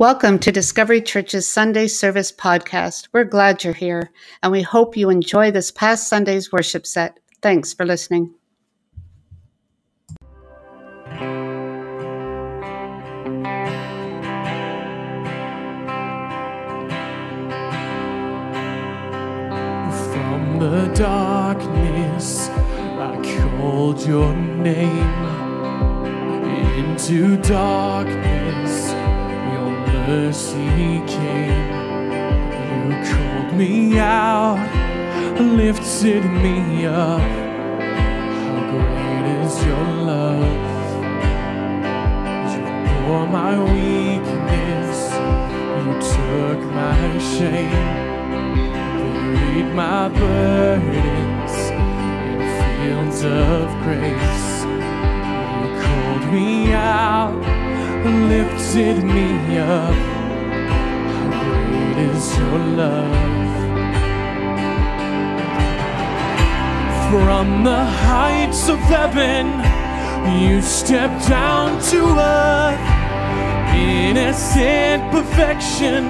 Welcome to Discovery Church's Sunday Service Podcast. We're glad you're here, and we hope you enjoy this past Sunday's worship set. Thanks for listening. From the darkness, I called your name. Into darkness, mercy came. You called me out, lifted me up. How great is your love? You bore my weakness, you took my shame you buried my burdens in fields of grace. You called me out, lifted me up. How great is your love? From the heights of heaven, you stepped down to earth. Innocent perfection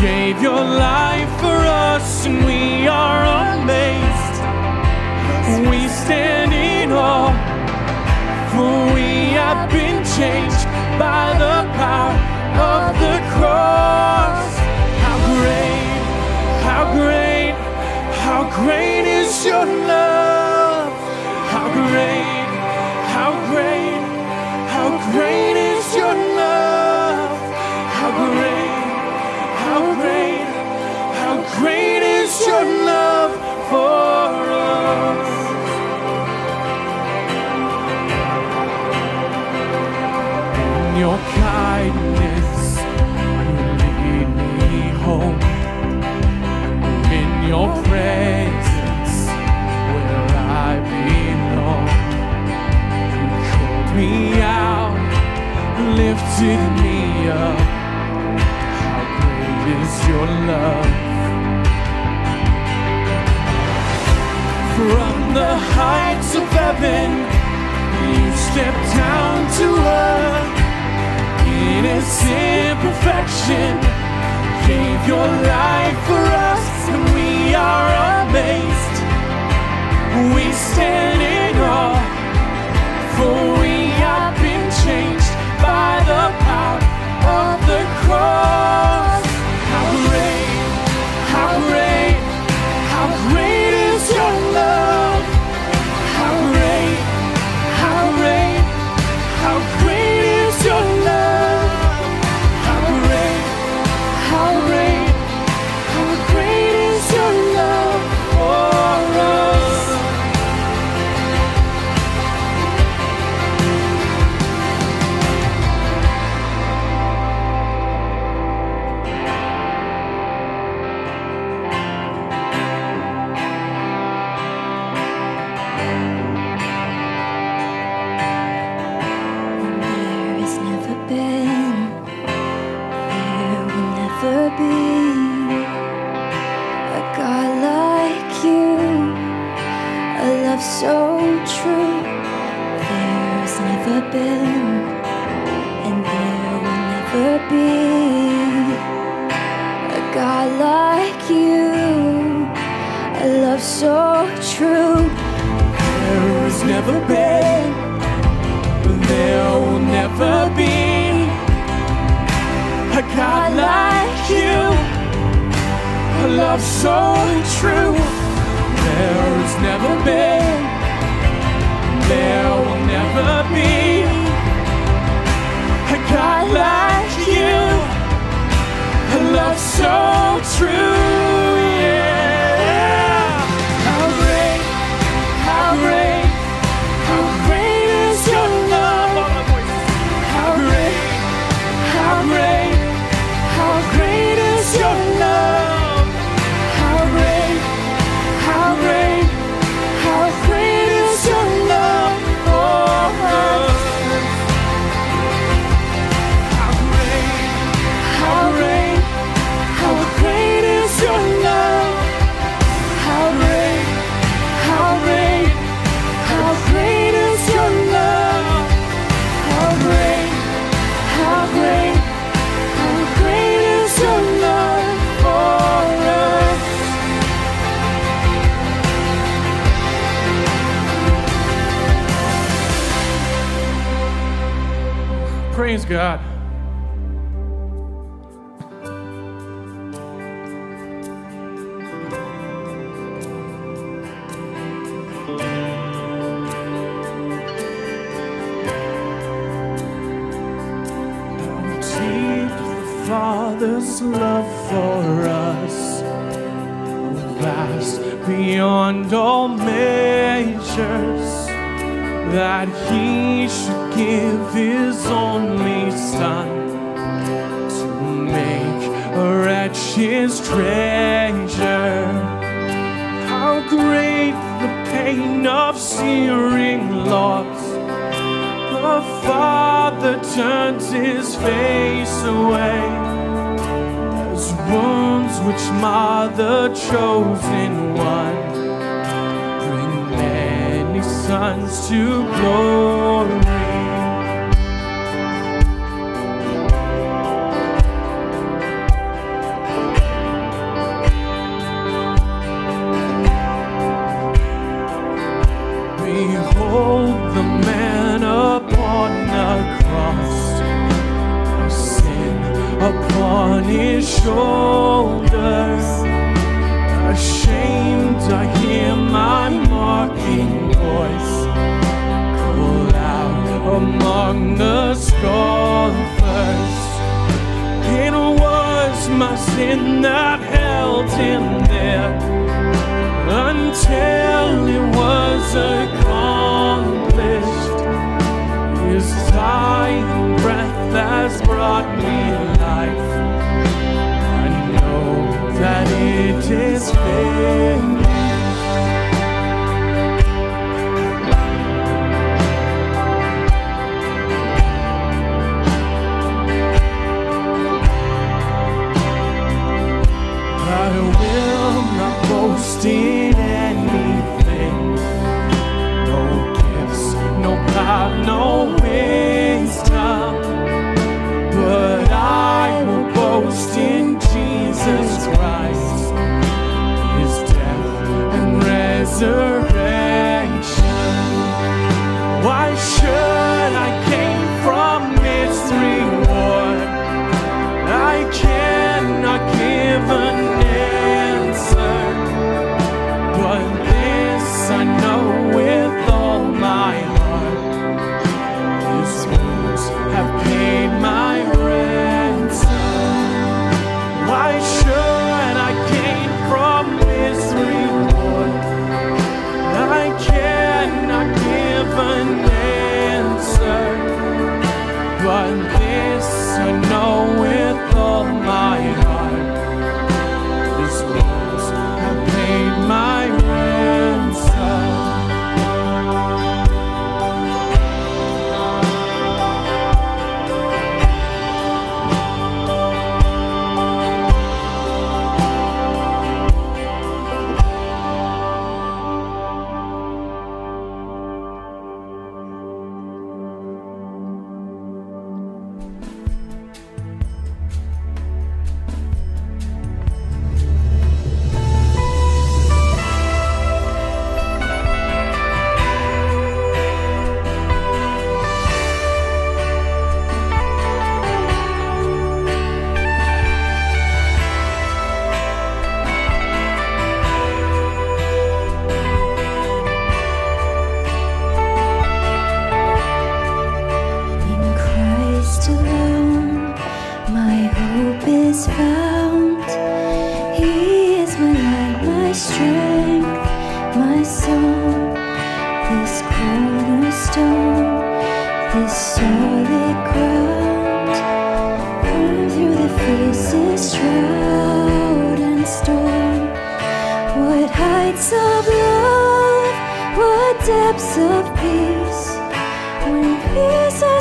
gave your life for us, and we are amazed. We stand in awe, for we have been changed by the power of the cross. How great, how great, how great is your love? How great, how great, how great is your love? How great, lifted me up. How great is your love? From the heights of heaven, you stepped down to earth. Innocent perfection, gave your life for us, and we are amazed. We stand in awe, for we by the power of the cross. How great, how great, how great never be a God like you, a love so true. There has never been, and there will never be a God like you, a love so true. There has never been, there will never be a God like you, a love so true. God. Father's love for us, vast beyond all measures, that He should give His only Son to make a wretch His treasure. How great the pain of searing loss! The Father turns his face away as wounds which mar the chosen one bring many sons to glory. Shoulders. Ashamed, I hear my mocking voice call out among the scoffers. It was my sin that held him there until it was accomplished. His dying breath has brought me is But this I know with all my depths of peace. When peace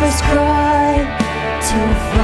whisper's cry to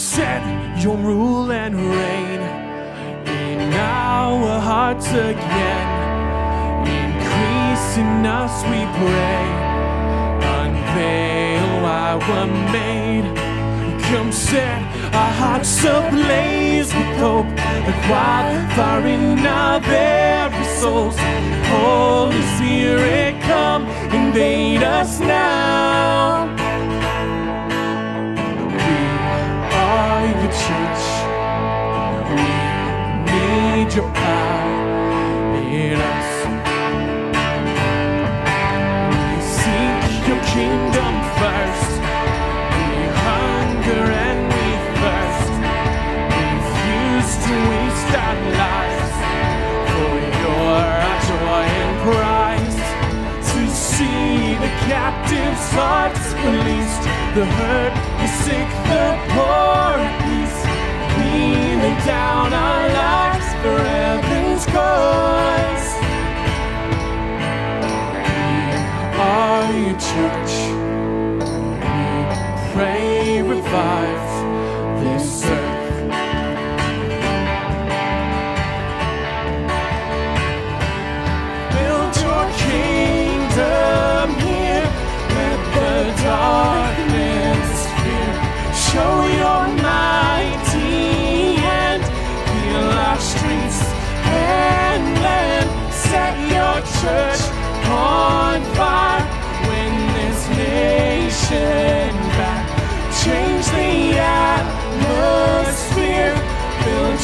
set your rule and reign in our hearts again. Increase in us, we pray. Unveil why we're made. Come set our hearts ablaze with hope, like wildfire in our very souls. Holy Spirit, come invade us now.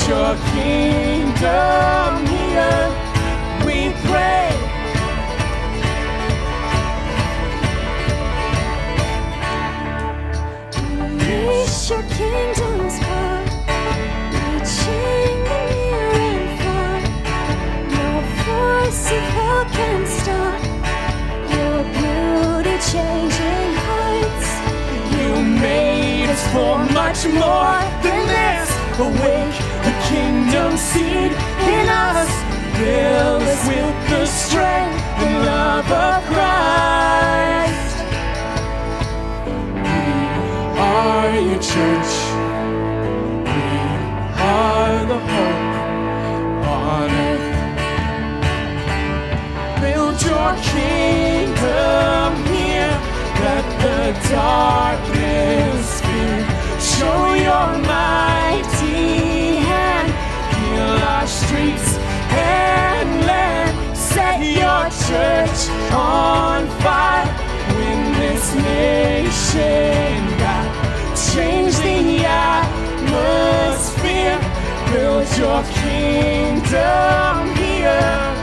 Your kingdom here. We pray. Unleash your kingdom's power, reaching near and far. No force of hell can stop your beauty changing hearts. You made us for much more. Awake the kingdom seed in us. Fill us with the strength and love of Christ. We are your church. We are the hope on earth. Build your kingdom here. Let the darkness. Show your mighty hand. Heal our streets and land. Set your church on fire. Win this nation back. Change the atmosphere. Build your kingdom here.